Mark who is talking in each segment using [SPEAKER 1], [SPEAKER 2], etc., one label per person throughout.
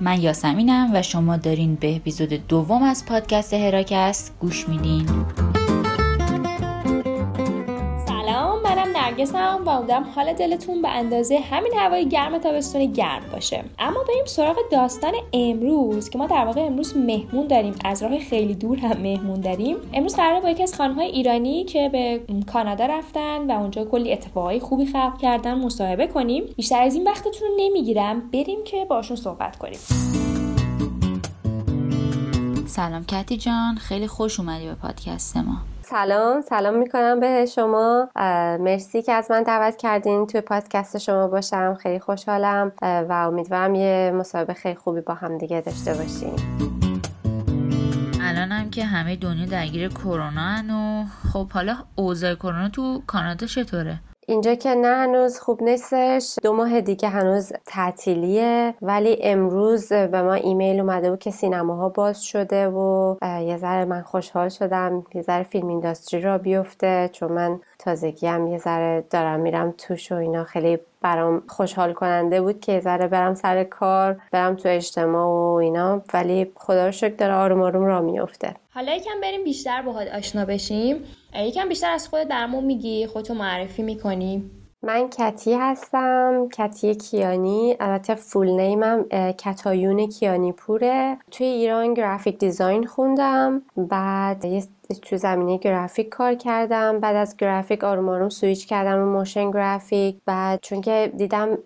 [SPEAKER 1] من یاسمینم و شما دارین به اپیزود دوم از پادکست هراکست گوش میدین.
[SPEAKER 2] نرگسم و امیدوارم حال دلتون به اندازه همین هوای گرم تابستون گرم باشه. اما بریم سراغ داستان امروز که ما در واقع امروز مهمون داریم. از راه خیلی دور هم مهمون داریم. امروز قراره با یکی از خانمهای ایرانی که به کانادا رفتن و اونجا کلی اتفاقای خوبی خلق کردن مصاحبه کنیم. بیشتر از این وقتتون رو نمی‌گیرم. بریم که باشون صحبت کنیم.
[SPEAKER 1] سلام کتی جان. خیلی خوش اومدی به پادکست ما.
[SPEAKER 3] سلام سلام می‌کنم به شما. مرسی که از من دعوت کردین توی پادکست شما باشم. خیلی خوشحالم و امیدوارم یه مصاحبه خیلی خوبی با هم دیگه داشته باشیم
[SPEAKER 1] الان هم که همه دنیا درگیر کرونا و خب حالا اوضاع کرونا تو کانادا چطوره؟
[SPEAKER 3] اینجا که نه هنوز خوب نیستش دو ماه دیگه هنوز تعطیلیه ولی امروز به ما ایمیل اومده بود که سینماها باز شده و یه ذره من خوشحال شدم یه ذره فیلم اینداستری را بیفته چون من تازگی هم یه ذره دارم میرم توش و اینا خیلی برام خوشحال کننده بود که ذره برم سر کار برم تو اجتماع و اینا. ولی خدا رو شکر داره آروم آروم را میفته
[SPEAKER 2] حالا یکم بریم بیشتر باهات آشنا بشیم. یکم بیشتر از خودت برامون میگی خودتو معرفی می‌کنی.
[SPEAKER 3] من کتی هستم. کتی کیانی. البته full name م کتایون کیانی پوره توی ایران graphic design خوندم. بعد یه تو زمینه گرافیک کار کردم. بعد از گرافیک آروم آروم سویچ کردم رو motion graphic. بعد چون که دیدم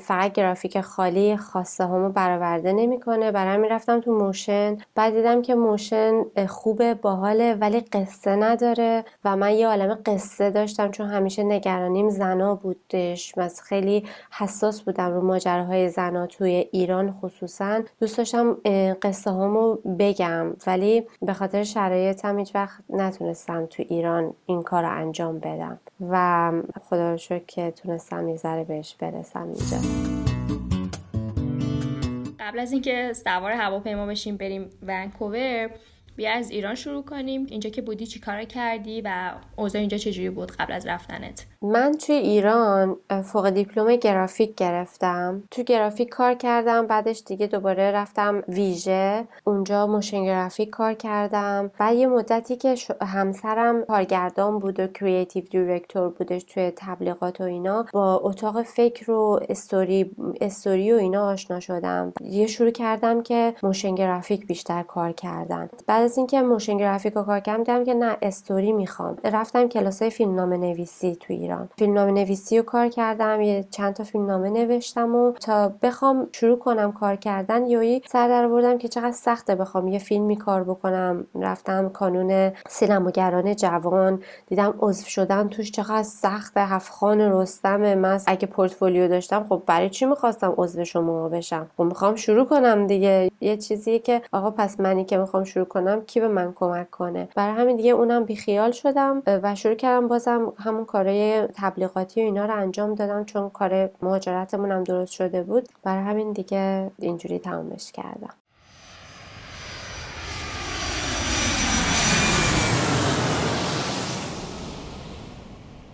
[SPEAKER 3] فقط گرافیک خالی خواسته هامو برآورده نمی‌کنه برای همین رفتم تو motion. بعد دیدم که motion خوبه باحاله ولی قصه نداره و من یه عالم قصه داشتم چون همیشه نگرانیم زنا بودش. من خیلی حساس بودم رو ماجراهای زنا توی ایران خصوصا. دوست داشتم قصه هامو بگم. ولی به خاطر شرایطم هیچ وقت نتونستم تو ایران این کار رو انجام بدم و خدا رو شکر که تونستم یه ذره بهش برسم اینجا.
[SPEAKER 2] قبل از اینکه سوار هواپیما بشیم بریم ونکوور بیا از ایران شروع کنیم. اینجا که بودی چی کار کردی و اوضاع اینجا چجوری بود قبل از رفتنت؟
[SPEAKER 3] من توی ایران فوق دیپلم گرافیک گرفتم. تو گرافیک کار کردم بعدش دیگه دوباره رفتم ویژه. اونجا موشن گرافیک کار کردم. بعد یه مدتی که همسرم کارگردان بود و creative director بودش توی تبلیغات و اینا با اتاق فکر و استوری استوری و اینا آشنا شدم. یه شروع کردم که motion graphic بیشتر کار کردن. بعد از اینکه motion graphic رو کار کردم دیدم که نه استوری می‌خوام. رفتم کلاسای فیلمنامه نویسی تو ایران. فیلمنامه نویسی رو کار کردم یه چند تا فیلمنامه نوشتم و تا بخوام شروع کنم کار کردن یهویی سر در آوردم که چقدر سخته بخوام یه فیلمی کار بکنم. رفتم کانون سینماگران جوان دیدم عضو شدن توش چقدر سخته هفت خان رستم من اگه پورتفولیو داشتم خب برای چی می‌خواستم عضو شما بشم؟ خب می‌خوام شروع کنم دیگه. یه چیزیه که آقا پس منی که می‌خوام شروع کنم کی به من کمک کنه. برای همین دیگه اونم بیخیال شدم و شروع کردم بازم همون کارهای تبلیغاتی و اینا رو انجام دادم چون کار مهاجرتمون هم درست شده بود. برای همین دیگه اینجوری تمامش کردم.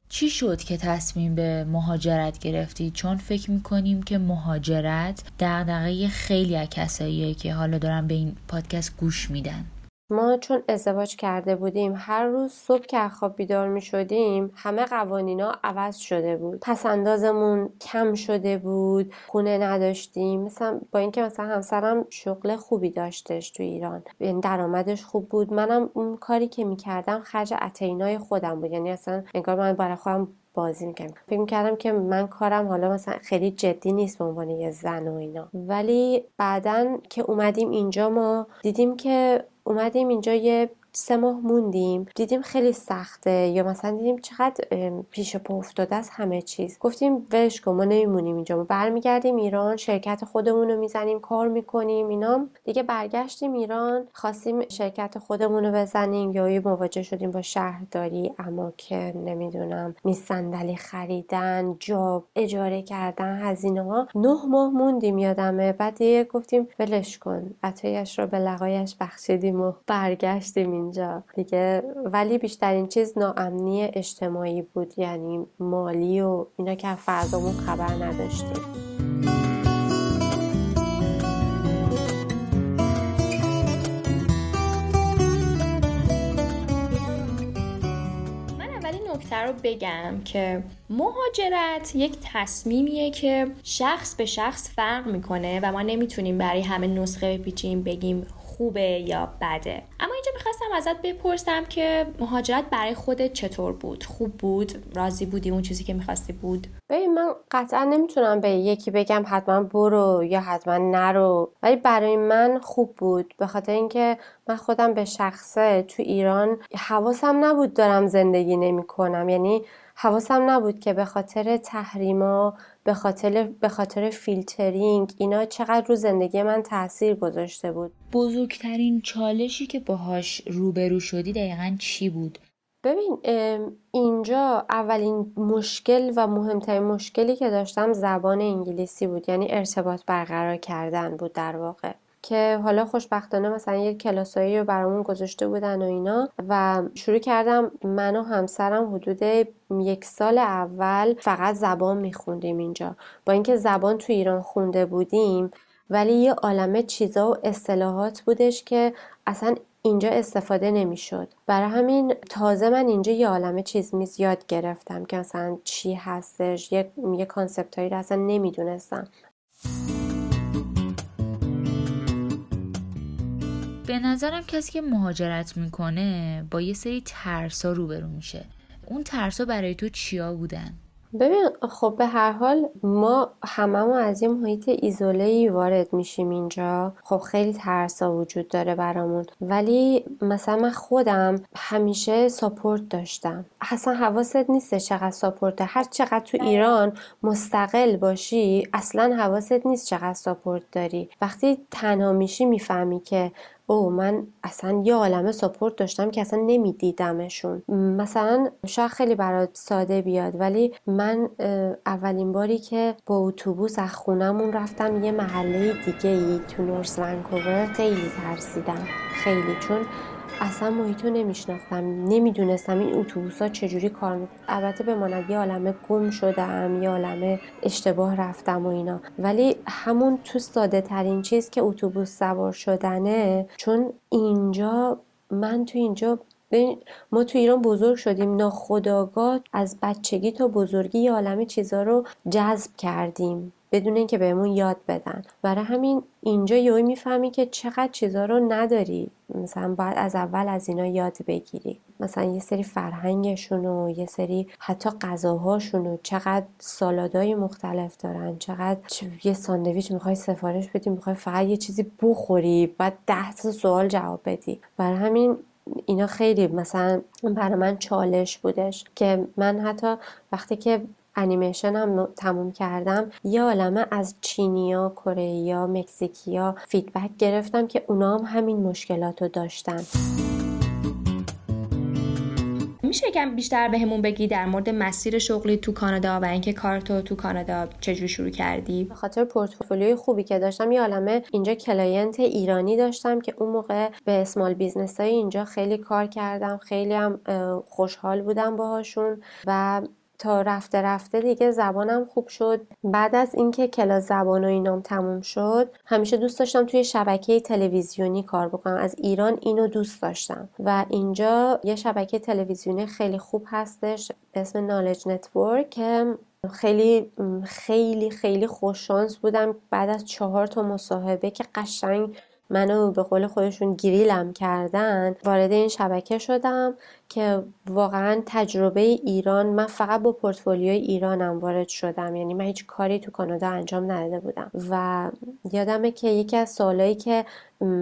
[SPEAKER 1] چی شد که تصمیم به مهاجرت گرفتی؟ چون فکر می‌کنیم که مهاجرت دغدغه خیلی از کساییه که حالا دارن به این پادکست گوش میدن.
[SPEAKER 3] ما چون ازدواج کرده بودیم هر روز صبح که خواب بیدار می شدیم همه قوانینا عوض شده بود. پس اندازمون کم شده بود خونه نداشتیم. مثلا با اینکه مثلا همسرم شغل خوبی داشتش تو ایران. یعنی درآمدش خوب بود. منم اون کاری که می‌کردم خرج اتینای خودم بود. یعنی اصلا انگار من برای خودم بازی می‌کنم فکر می‌کردم که من کارم حالا مثلا خیلی جدی نیست به عنوان یه زن و اینا. ولی بعدا که اومدیم اینجا ما دیدیم که اومدیم اینجا یه سه ماه موندیم دیدیم خیلی سخته یا مثلا دیدیم چقدر پیش پا افتاده از همه چیز. گفتیم ولش کن ما نمیمونیم اینجا. ما برمیگردیم ایران شرکت خودمون رو می‌زنیم کار می‌کنیم اینا دیگه برگشتیم ایران خواستیم شرکت خودمون رو بزنیم یا مواجه شدیم با شهرداری اما که نمی‌دونم میصندلی خریدن جاب اجاره کردن هزینه ها. نه ماه موندیم یادمه. بعد دیگه گفتیم ولش کن. عطایش رو به لقایش بخشیدیم و برگشتیم اینجا. دیگه ولی بیشترین چیز ناامنی اجتماعی بود یعنی مالی و اینا که فردامون خبر نداشتیم.
[SPEAKER 2] نکته رو بگم که مهاجرت یک تصمیمیه که شخص به شخص فرق می‌کنه و ما نمی‌تونیم برای همه نسخه بپیچیم بگیم خوبه یا بده. اما می‌خواستم ازت بپرسم که مهاجرت برای خودت چطور بود؟ خوب بود؟ راضی بودی اون چیزی که می‌خواستی بود؟
[SPEAKER 3] ببین من قطعا نمی‌تونم به یکی بگم حتما برو یا حتما نرو ولی برای من خوب بود. به خاطر اینکه من خودم به شخصه تو ایران حواسم نبود دارم زندگی نمی‌کنم. یعنی حواسم نبود که به خاطر تحریما به خاطر به خاطر فیلترینگ اینا چقدر رو زندگی من تاثیر گذاشته بود.
[SPEAKER 1] بزرگترین چالشی که باهاش روبرو شدی دقیقا چی بود؟
[SPEAKER 3] ببین اینجا اولین مشکل و مهمترین مشکلی که داشتم زبان انگلیسی بود یعنی ارتباط برقرار کردن بود در واقع. که حالا خوشبختانه مثلا یه کلاسایی رو برامون گذاشته بودن و اینا و شروع کردم من و همسرم حدود یک سال اول فقط زبان میخوندیم اینجا. با اینکه زبان تو ایران خونده بودیم ولی یه عالمه چیزا و اصطلاحات بودش که اصلا اینجا استفاده نمی‌شد. برای همین تازه من اینجا یه عالمه چیز میز یاد گرفتم که مثلا چی هستش یه, یه کانسپت هایی رو اصلا نمی‌دونستم.
[SPEAKER 1] به نظرم کسی که مهاجرت می‌کنه با یه سری ترسا روبرو میشه. اون ترسا برای تو چیا بودن؟
[SPEAKER 3] ببین خب به هر حال ما هممون از این محیط ایزوله ای وارد میشیم اینجا. خب خیلی ترسا وجود داره برامون. ولی مثلا من خودم همیشه ساپورت داشتم. اصلا حواست نیست چقدر ساپورت هر چقدر تو ایران مستقل باشی اصلا حواست نیست چقدر ساپورت داری. وقتی تنها میشی می‌فهمی که او من اصلا یه عالمه ساپورت داشتم که اصلا نمیدیدمشون. مثلا شاید خیلی برات ساده بیاد ولی من اولین باری که با اتوبوس از خونمون رفتم یه محله دیگه ای تو نورس ونکوور خیلی ترسیدم. خیلی چون اصلا محیطو نمیشناختم. نمی‌دونستم این اتوبوس ها چجوری کار می‌کنه البته بماند یه عالمه گم شدم یه عالمه اشتباه رفتم و اینا. ولی همون تو ساده ترین چیز که اتوبوس سوار شدنه چون اینجا من تو اینجا ما تو ایران بزرگ شدیم. ناخداگاه از بچگی تا بزرگی یه عالمه چیزا رو جذب کردیم. بدون اینکه بهمون یاد بدن. برای همین اینجا یهو می‌فهمی که چقدر چیزا رو نداری. مثلا باید از اول از اینا یاد بگیری. مثلا یه سری فرهنگشون و یه سری حتی غذاهاشون و چقدر سالادای مختلف دارن. چقدر یه ساندویچ می‌خوای سفارش بدی می‌خوای فقط یه چیزی بخوری بعد ده تا سوال جواب بدی. برای همین اینا خیلی مثلا برای من چالش بودش که من حتی وقتی که انیمیشن هم تموم کردم. یه عالمه از چینیا، کره مکزیکیا feedback گرفتم که اونا هم همین مشکلات رو داشتن.
[SPEAKER 2] میشه کم بیشتر بهمون به بگی در مورد مسیر شغلی تو کانادا و اینکه کارتو تو کانادا چجوری شروع کردی؟
[SPEAKER 3] به خاطر پورتفولیوی خوبی که داشتم یه عالمه اینجا client ایرانی داشتم که اون موقع به small business های اینجا خیلی کار کردم. خیلی هم خوشحال بودم باهاشون و تا رفته رفته دیگه زبانم خوب شد. بعد از اینکه کلاس زبان و اینام تموم شد همیشه دوست داشتم توی شبکه تلویزیونی کار بکنم. از ایران اینو دوست داشتم. و اینجا یه شبکه تلویزیونی خیلی خوب هستش به اسم نالج نتورک که خیلی خیلی خیلی خوششانس بودم بعد از چهار تا مصاحبه که قشنگ منو به قول خودشون گریلم کردن وارد این شبکه شدم که واقعا تجربه ایران من فقط با پورتفولیوی ایرانم وارد شدم یعنی من هیچ کاری تو کانادا انجام نداده بودم. و یادمه که یکی از سوالایی که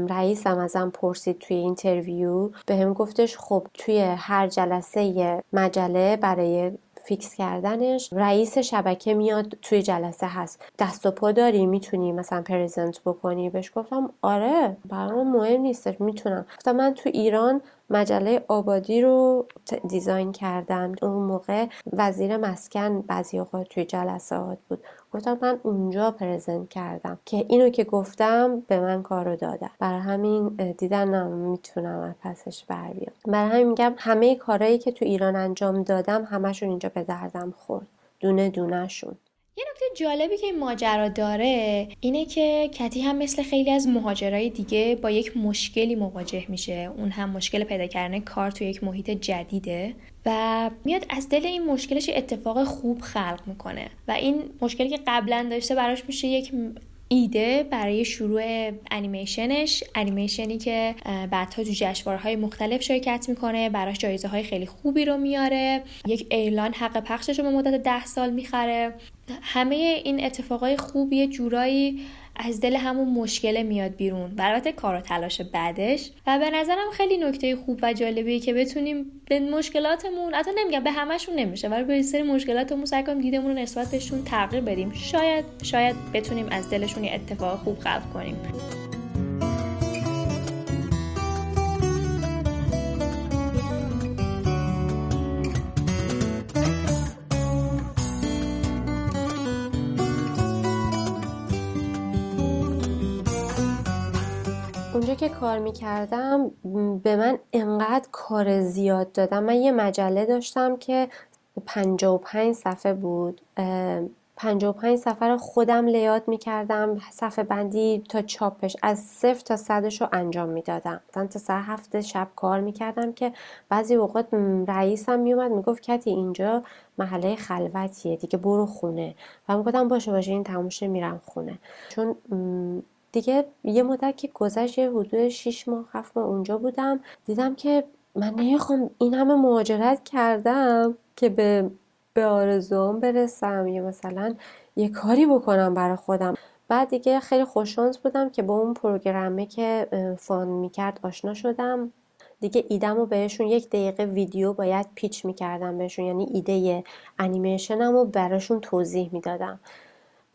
[SPEAKER 3] رئیسم ازم پرسید توی interview بهم گفتش خب توی هر جلسه مجله برای fix کردنش رئیس شبکه میاد توی جلسه هست. دست و پا داری می‌تونی مثلا present بکنی. بهش گفتم آره برام مهم نیستش می‌تونم. گفتم من تو ایران مجله آبادی رو دیزاین کردم اون موقع وزیر مسکن بعضی اوقات توی جلسات بود. گفتم من اونجا پرزنت کردم که اینو که گفتم به من کارو دادم برای همین دیدن می‌تونم از پسش بر بیام. برای همین میگم همه کارهایی که تو ایران انجام دادم همشون اینجا به دردم خورد. دونه دونه شون
[SPEAKER 2] یه نکته جالبی که این ماجرا داره اینه که کتی هم مثل خیلی از مهاجرای دیگه با یک مشکلی مواجه میشه. اون هم مشکل پیدا کردن کار توی یک محیط جدیده و میاد از دل این مشکلش اتفاق خوب خلق می‌کنه. و این مشکلی که قبلا داشته براش میشه یک ایده برای شروع انیمیشنش انیمیشنی که بعدها تو جشنواره‌های مختلف شرکت می‌کنه براش جایزه های خیلی خوبی رو میاره. یک اعلان حق پخشش رو به مدت ده سال می‌خره. همه این اتفاقای خوب یه جورایی از دل همون مشکل میاد بیرون و البته کار و تلاش بعدش. و به نظرم خیلی نکته خوب و جالبیه که بتونیم به مشکلاتمون حتی نمیگم به همشون نمیشه ولی به سری مشکلاتمون سعی کنیم دیدمون رو نسبت بهشون تغییر بدیم. شاید شاید بتونیم از دلشون اتفاق خوب خلق کنیم.
[SPEAKER 3] کار می‌کردم به من انقدر کار زیاد دادم من یه مجله داشتم که 55 صفحه بود. 55 صفحه رو خودم لیات می‌کردم. صفحه بندی تا چاپش از صفر تا صدش رو انجام می‌دادم. تا سر هفته شب کار می‌کردم که بعضی اوقات رئیسم میومد می‌گفت کتی اینجا محله خلوتیه دیگه برو خونه. و می‌گفتم باشه باشه این تموشه میرم خونه. چون دیگه یه مدت که گذشت یه حدود 6 ماه 7 ماه اونجا بودم دیدم که من نمی‌خوام این همه مهاجرت کردم که به به آرزوام برسم یا مثلا یه کاری بکنم برای خودم. بعد دیگه خیلی خوششانس بودم که با اون پروگرامه که فان می‌کرد آشنا شدم. دیگه ایدم رو بهشون یک دقیقه ویدیو باید پیچ می‌کردم بهشون یعنی ایده انیمیشنم رو براشون توضیح می‌دادم.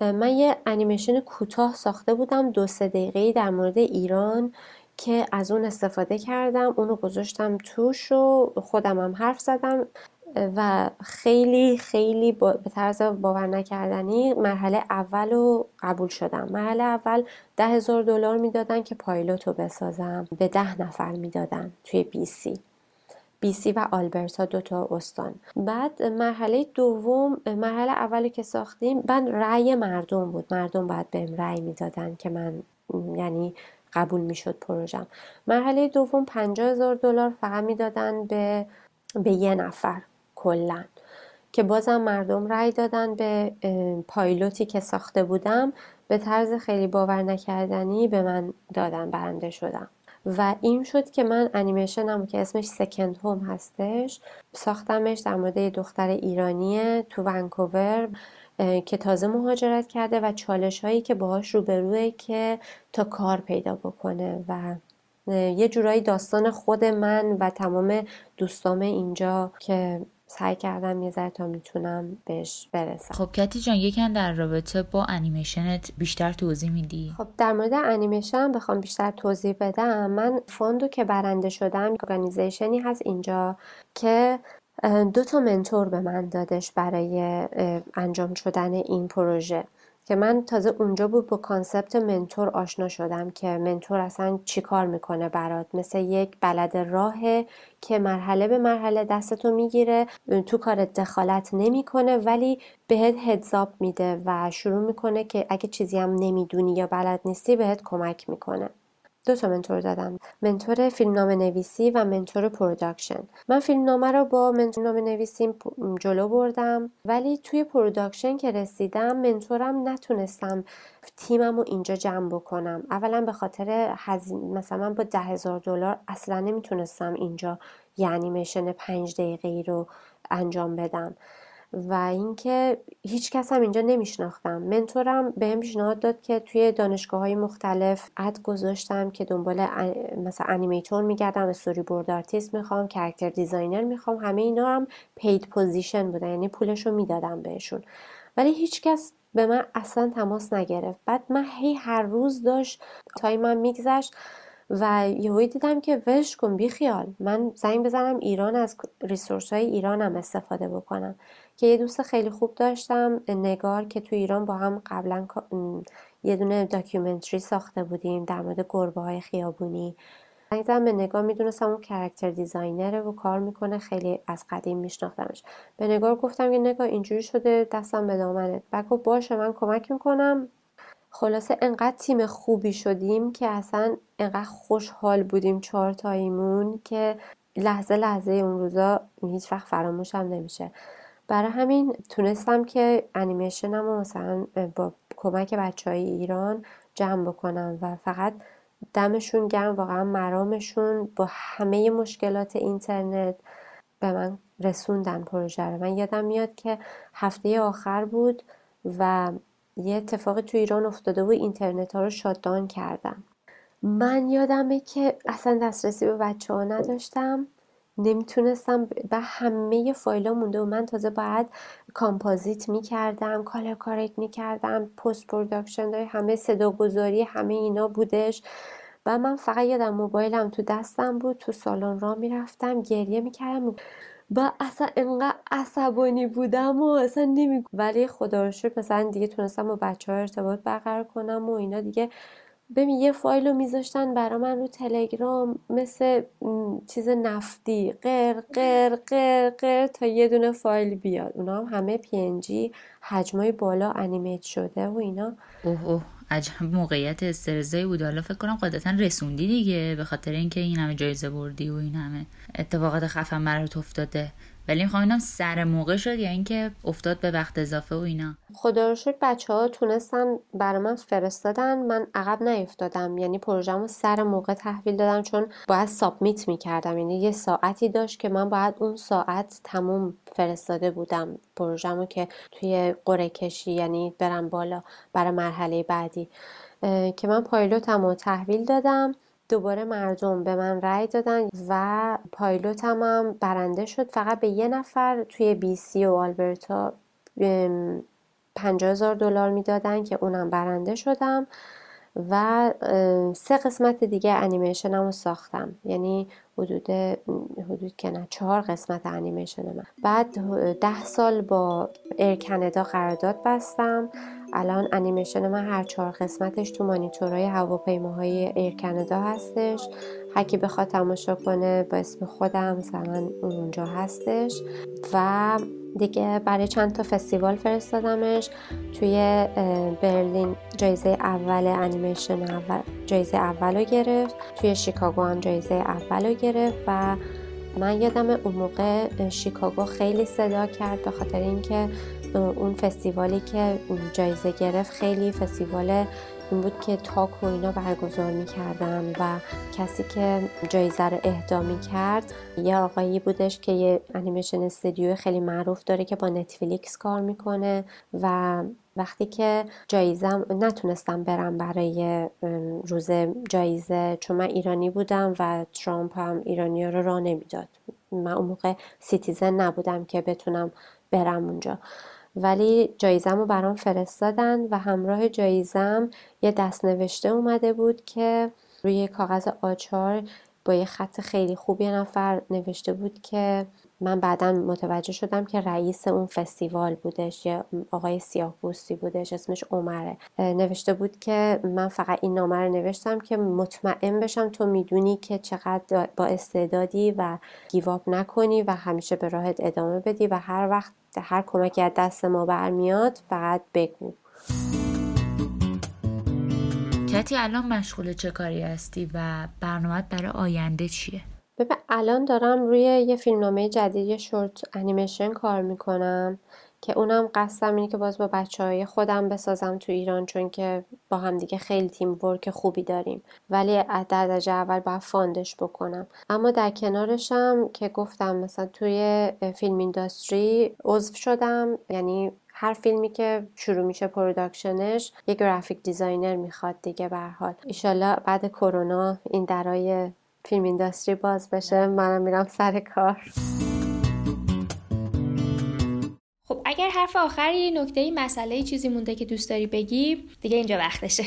[SPEAKER 3] من یه انیمیشن کوتاه ساخته بودم دو سه دقیقه در مورد ایران که از اون استفاده کردم اونو گذاشتم توش و خودم هم حرف زدم و خیلی خیلی به طرز باور نکردنی مرحله اول رو قبول شدم. مرحله اول ده هزار دلار می‌دادن که پایلوت رو بسازم به ده نفر می‌دادن توی بی سی. بیسی و آلبرتا دوتا استان. بعد مرحله دوم مرحله اولی که ساختیم بعد رأی مردم بود. مردم باید بهم رأی می‌دادن که من یعنی قبول می‌شد پروژم. مرحله دوم پنجاه هزار دلار فقط می‌دادن به به یه نفر کلا. که بازم مردم رأی دادن به پایلوتی که ساخته بودم. به طرز خیلی باور نکردنی به من دادن برنده شدم. و این شد که من انیمیشنم که اسمش سکند هوم هستش ساختمش در مورد دختر ایرانی تو ونکوور که تازه مهاجرت کرده و چالش هایی که باهاش روبروه که تا کار پیدا بکنه و یه جورایی داستان خود من و تمام دوستام اینجا که سعی کردم یه ذره تا می‌تونم بهش برسم.
[SPEAKER 1] خب کتی جان یکن در رابطه با انیمیشنت بیشتر توضیح میدی؟
[SPEAKER 3] خب در مورد انیمیشن بخوام بیشتر توضیح بدم. من fund و که برنده شدم organization ی هست اینجا که دو تا mentor به من دادش برای انجام شدن این پروژه. که من تازه اونجا بود با concept mentor آشنا شدم که mentor اصلا چی کار می‌کنه برات. مثل یک بلد راهه که مرحله به مرحله دستتو می‌گیره تو کار دخالت نمی‌کنه ولی بهت heads up میده و شروع می‌کنه که اگه چیزی هم نمی‌دونی یا بلد نیستی بهت کمک می‌کنه. دو تا mentor دادم mentor فیلمنامه نویسی و mentor production. من فیلمنامه رو با mentor نویسی جلو بردم. ولی توی production که رسیدم mentor م نتونستم تیمم رو اینجا جمع بکنم. اولا به خاطر هزین مثلا با ده هزار دلار اصلا نمی‌تونستم اینجا یه انیمیشن پنج دقیقه رو انجام بدم. و اینکه هیچ کس هم اینجا نمیشناختم. mentor م بهم پیشنهاد داد که توی دانشگاه های مختلف ad گذاشتم که دنبال مثلا animator میگردم storyboard artist می‌خوام character designer می‌خوام. همه اینا هم paid position بودن یعنی پولش رو می‌دادم بهشون. ولی هیچکس به من اصلا تماس نگرفت. بعد من هی هر روز داشت time م میگذشت. و یهویی دیدم که ولش کن بی خیال. من زنگ بزنم ایران از resource های ایرانم استفاده بکنم. که یه دوست خیلی خوب داشتم نگار که تو ایران با هم قبلا یه دونه documentary ساخته بودیم در مورد گربه های خیابونی. زنگ زدم به نگار می‌دونستم اون character designer ه و کار می‌کنه خیلی از قدیم میشناختمش. به نگار گفتم که نگار اینجوری شده دستم به دامنت گفت باشه من کمک می‌کنم. خلاصه انقدر تیم خوبی شدیم که اصلا انقدر خوشحال بودیم چهار تاییمون که لحظه لحظه اون روزا هیچ وقت فراموشم نمیشه. برای همین تونستم که انیمیشنم رو مثلا با کمک بچه های ایران جمع بکنم و فقط دمشون گرم واقعا مرامشون با همه مشکلات اینترنت به من رسوندن پروژه رو. من یادم میاد که هفته آخر بود و یه اتفاقی تو ایران افتاده و اینترنت ها رو shut down کردن. من یادمه که اصلا دسترسی به بچه ها نداشتم. نمی‌تونستم و همه فایلا مونده و من تازه باید کامپازیت می‌کردم color correct می‌کردم post production داره همه صدا گذاری همه اینا بودش. و من فقط یادم موبایلم تو دستم بود تو سالن را می‌رفتم گریه می‌کردم. و اصلا انقدر عصبانی بودم و اصلا نمی ولی خدا رو شکر مثلا دیگه تونستم با بچه ها ارتباط برقرار کنم و اینا دیگه ببین یه فایل رو میذاشتن برا من رو تلگرام مثل چیز نفتی. قر قر قر قر تا یه دونه فایل بیاد. اونا هم همه پی جی حجمای بالا انیمیت شده و اینا.
[SPEAKER 1] اوه اوه. عجب موقعیت استرزایی بود. حالا فکر کنم قاعدتا رسوندی دیگه به خاطر اینکه این همه جایزه بردی و این همه اتفاقات خفن برات افتاده. ولی می‌خوام اینم سر موقع شد یا اینکه افتاد به وقت اضافه و اینا.
[SPEAKER 3] خدا رو شکر بچه ها تونستن برای من فرستادن. من عقب نیفتادم. یعنی پروژهمو سر موقع تحویل دادم چون باید سابمیت می‌کردم. یعنی یه ساعتی داشت که من باید اون ساعت تموم فرستاده بودم پروژهمو که توی قره کشی یعنی برم بالا برای مرحله بعدی. که من پایلوتم رو تحویل دادم. دوباره مردم به من رأی دادن و پایلوتم هم برنده شد. فقط به یه نفر توی بی سی و آلبرتا هزار دلار می‌دادن که اونم برنده شدم و سه قسمت دیگه انیمیشنم رو ساختم. یعنی حدود حدود که نه چهار قسمت انیمیشن من. بعد ده سال با ایر کانادا قرارداد بستم. الان انیمیشن من هر چهار قسمتش تو مانیتورهای هواپیماهای ایر کانادا هستش. هر کی بخواد تماشا کنه با اسم خودم مثلا اونجا هستش. و دیگه برای چند تا فستیوال فرستادمش. توی برلین جایزه اول انیمیشن اول جایزه اول رو گرفت. توی شیکاگو هم جایزه اول رو گرفت و من یادم اون موقع شیکاگو خیلی صدا کرد به خاطر اینکه اون فستیوالی که جایزه گرفت خیلی فستیوال این بود که تاک و اینا برگزار می‌کردن و کسی که جایزه رو اهدا کرد یه آقایی بودش که یه انیمیشن استودیو خیلی معروف داره که با نتفلیکس کار می‌کنه و وقتی که جایزم نتونستم برم برای روز جایزه چون من ایرانی بودم و ترامپ هم ایرانی رو راه نمی‌داد. من اون موقع citizen نبودم که بتونم برم اونجا. ولی جایزم رو برام فرستادن و همراه جایزم یه دست نوشته اومده بود که روی کاغذ آچار با یه خط خیلی خوبی نفر نوشته بود که من بعدا متوجه شدم که رئیس اون فستیوال بودش یه آقای سیاه بوستی بودش اسمش عمره نوشته بود که من فقط این نامه رو نوشتم که مطمئن بشم تو می‌دونی که چقدر با استعدادی و گیواب نکنی و همیشه به راهت ادامه بدی و هر وقت هر کمکی از دست ما برمیاد فقط بگو
[SPEAKER 1] کتی الان مشغول چه کاری هستی و برنامه برای آینده چیه؟
[SPEAKER 3] ببین الان دارم روی یه فیلمنامه جدید یه شورت انیمیشن کار می‌کنم که اونم قصدم اینه که باز با بچه های خودم بسازم تو ایران چون که با هم دیگه خیلی teamwork خوبی داریم. ولی در درجه اول باید fund ش بکنم. اما در کنارشم که گفتم مثلا توی film industry عضو شدم. یعنی هر فیلمی که شروع میشه production ش یه graphic designer می‌خواد دیگه به حال. ایشالله بعد کرونا این درای film industry باز بشه منم میرم سر کار.
[SPEAKER 2] خب اگر حرف آخری نکته مسئله چیزی مونده که دوست داری بگی دیگه اینجا وقتشه.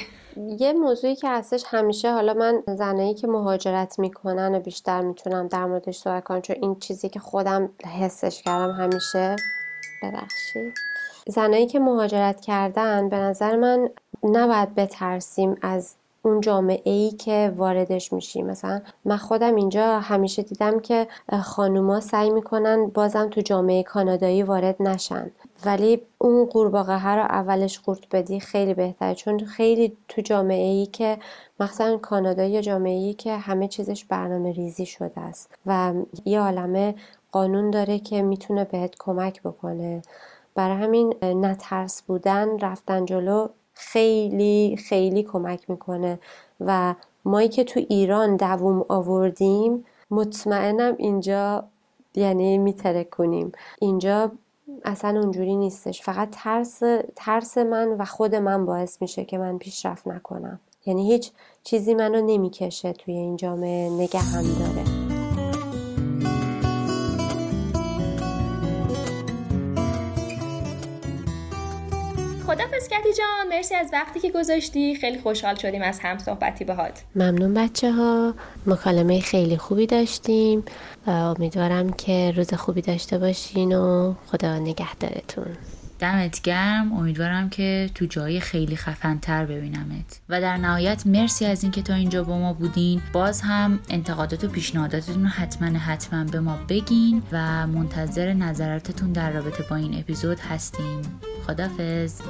[SPEAKER 3] یه موضوعی که هستش همیشه حالا من زنایی که مهاجرت می‌کنن و بیشتر می‌تونم در موردش صحبت کنم چون این چیزی که خودم حسش کردم همیشه. ببخشید. زنایی که مهاجرت کردن به نظر من نباید بترسیم از اون جامعه ای که واردش میشی مثلا من خودم اینجا همیشه دیدم که خانوما سعی می‌کنن بازم تو جامعه کانادایی وارد نشن. ولی اون قورباغه ها رو اولش قورت بدی خیلی بهتره. چون خیلی تو جامعه ای که مثلا کانادا یا جامعه ای که همه چیزش برنامه ریزی شده است. و یه عالمه قانون داره که می‌تونه بهت کمک بکنه. برای همین نترس بودن رفتن جلو خیلی خیلی کمک می‌کنه. و مایی که تو ایران دووم آوردیم مطمئنم اینجا یعنی میتره کنیم اینجا اصلا اونجوری نیستش. فقط ترس ترس من و خود من باعث میشه که من پیشرفت نکنم. یعنی هیچ چیزی منو نمی‌کشه توی این جامعه. نگه هم داره.
[SPEAKER 2] جان مرسی از وقتی که گذاشتی. خیلی خوشحال شدیم از هم صحبتی باهات.
[SPEAKER 3] ممنون بچه ها مکالمه خیلی خوبی داشتیم و امیدوارم که روز خوبی داشته باشین و خدا نگهدارتون.
[SPEAKER 1] دمت گرم. امیدوارم که تو جای خیلی خفنتر ببینمت. و در نهایت مرسی از اینکه تا اینجا با ما بودین. باز هم انتقادات و پیشنهاداتتون رو حتما حتما به ما بگین و منتظر نظراتتون در رابطه با این اپیزود هستیم. خدافز